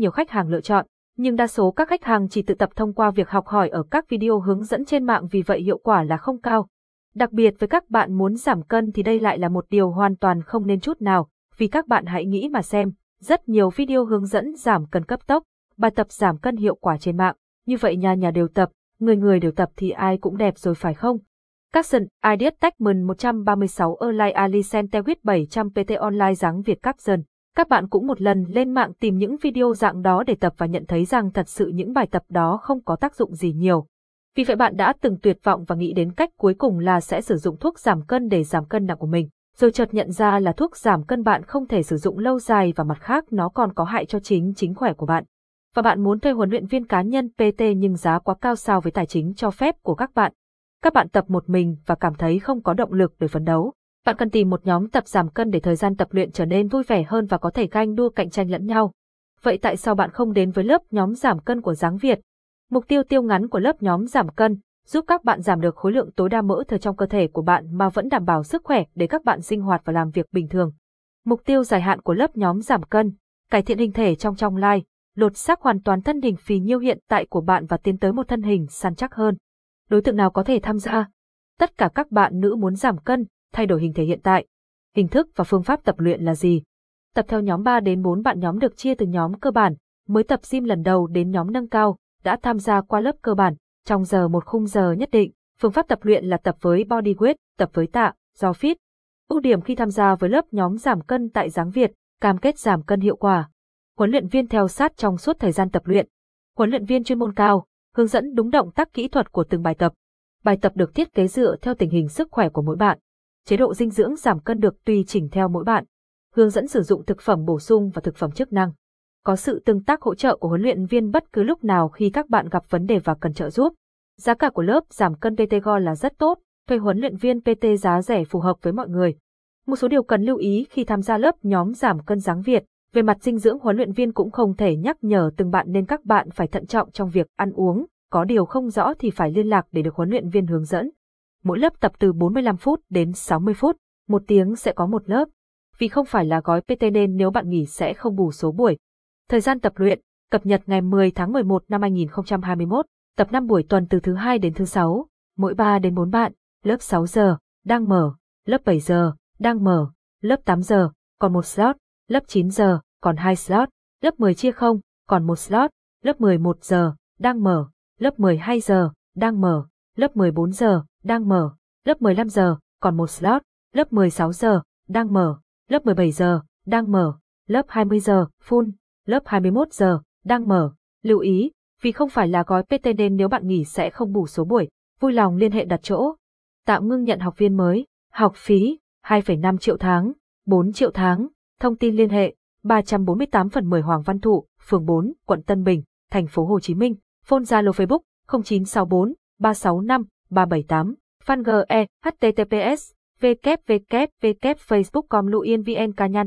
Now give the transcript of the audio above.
nhiều khách hàng lựa chọn, nhưng đa số các khách hàng chỉ tự tập thông qua việc học hỏi ở các video hướng dẫn trên mạng vì vậy hiệu quả là không cao. Đặc biệt với các bạn muốn giảm cân thì đây lại là một điều hoàn toàn không nên chút nào, vì các bạn hãy nghĩ mà xem, rất nhiều video hướng dẫn giảm cân cấp tốc, bài tập giảm cân hiệu quả trên mạng, như vậy nhà nhà đều tập, người người đều tập thì ai cũng đẹp rồi phải không? Capson, Ideas Techman 136 Erlai Ali Tewit 700 PT Online dáng Việt Capson. Các bạn cũng một lần lên mạng tìm những video dạng đó để tập và nhận thấy rằng thật sự những bài tập đó không có tác dụng gì nhiều. Vì vậy bạn đã từng tuyệt vọng và nghĩ đến cách cuối cùng là sẽ sử dụng thuốc giảm cân để giảm cân nặng của mình. Rồi chợt nhận ra là thuốc giảm cân bạn không thể sử dụng lâu dài và mặt khác nó còn có hại cho chính chính khỏe của bạn. Và bạn muốn thuê huấn luyện viên cá nhân PT nhưng giá quá cao so với tài chính cho phép của các bạn. Các bạn tập một mình và cảm thấy không có động lực để phấn đấu. Bạn cần tìm một nhóm tập giảm cân để thời gian tập luyện trở nên vui vẻ hơn và có thể ganh đua cạnh tranh lẫn nhau. Vậy tại sao bạn không đến với lớp nhóm giảm cân của Giáng Việt? Mục tiêu tiêu ngắn của lớp nhóm giảm cân giúp các bạn giảm được khối lượng tối đa mỡ thừa trong cơ thể của bạn mà vẫn đảm bảo sức khỏe để các bạn sinh hoạt và làm việc bình thường. Mục tiêu dài hạn của lớp nhóm giảm cân, cải thiện hình thể trong trong lai, lột xác hoàn toàn thân hình phì nhiêu hiện tại của bạn và tiến tới một thân hình săn chắc hơn. Đối tượng nào có thể tham gia? Tất cả các bạn nữ muốn giảm cân, thay đổi hình thể hiện tại. Hình thức và phương pháp tập luyện là gì? Tập theo nhóm 3 đến 4 bạn nhóm được chia từ nhóm cơ bản, mới tập gym lần đầu đến nhóm nâng cao, đã tham gia qua lớp cơ bản, trong giờ một khung giờ nhất định. Phương pháp tập luyện là tập với body weight, tập với tạ, do fit. Ưu điểm khi tham gia với lớp nhóm giảm cân tại Giáng Việt, cam kết giảm cân hiệu quả. Huấn luyện viên theo sát trong suốt thời gian tập luyện. Huấn luyện viên chuyên môn cao, hướng dẫn đúng động tác kỹ thuật của từng bài tập. Bài tập được thiết kế dựa theo tình hình sức khỏe của mỗi bạn. Chế độ dinh dưỡng giảm cân được tùy chỉnh theo mỗi bạn. Hướng dẫn sử dụng thực phẩm bổ sung và thực phẩm chức năng. Có sự tương tác hỗ trợ của huấn luyện viên bất cứ lúc nào khi các bạn gặp vấn đề và cần trợ giúp. Giá cả của lớp giảm cân PT Go là rất tốt, thuê huấn luyện viên PT giá rẻ phù hợp với mọi người. Một số điều cần lưu ý khi tham gia lớp nhóm giảm cân dáng Việt, về mặt dinh dưỡng huấn luyện viên cũng không thể nhắc nhở từng bạn nên các bạn phải thận trọng trong việc ăn uống, có điều không rõ thì phải liên lạc để được huấn luyện viên hướng dẫn. Mỗi lớp tập từ 45 phút đến 60 phút, một tiếng sẽ có một lớp. Vì không phải là gói PT nên nếu bạn nghỉ sẽ không bù số buổi. Thời gian tập luyện, cập nhật ngày 10 tháng 11 năm 2021, tập 5 buổi tuần từ thứ 2 đến thứ 6, mỗi 3 đến 4 bạn, lớp 6 giờ, đang mở, lớp 7 giờ, đang mở, lớp 8 giờ, còn một slot, lớp 9 giờ, còn 2 slot, lớp 10 chia không, còn một slot, lớp 11 giờ, đang mở, lớp 12 giờ, đang mở, lớp 14 giờ, đang mở, lớp 15 giờ, còn một slot, lớp 16 giờ, đang mở, lớp 17 giờ, đang mở, lớp 20 giờ, full, lớp 21 giờ, đang mở. Lưu ý, vì không phải là gói PT nên nếu bạn nghỉ sẽ không bù số buổi, vui lòng liên hệ đặt chỗ. Tạm ngưng nhận học viên mới, học phí, 2,5 triệu tháng, 4 triệu tháng, thông tin liên hệ, 348 phần 10 Hoàng Văn Thụ, phường 4, quận Tân Bình, thành phố Hồ Chí Minh, phone Zalo Facebook 0964 365 378, fan GE, https, www.facebook.com Luyen VN Cá nhân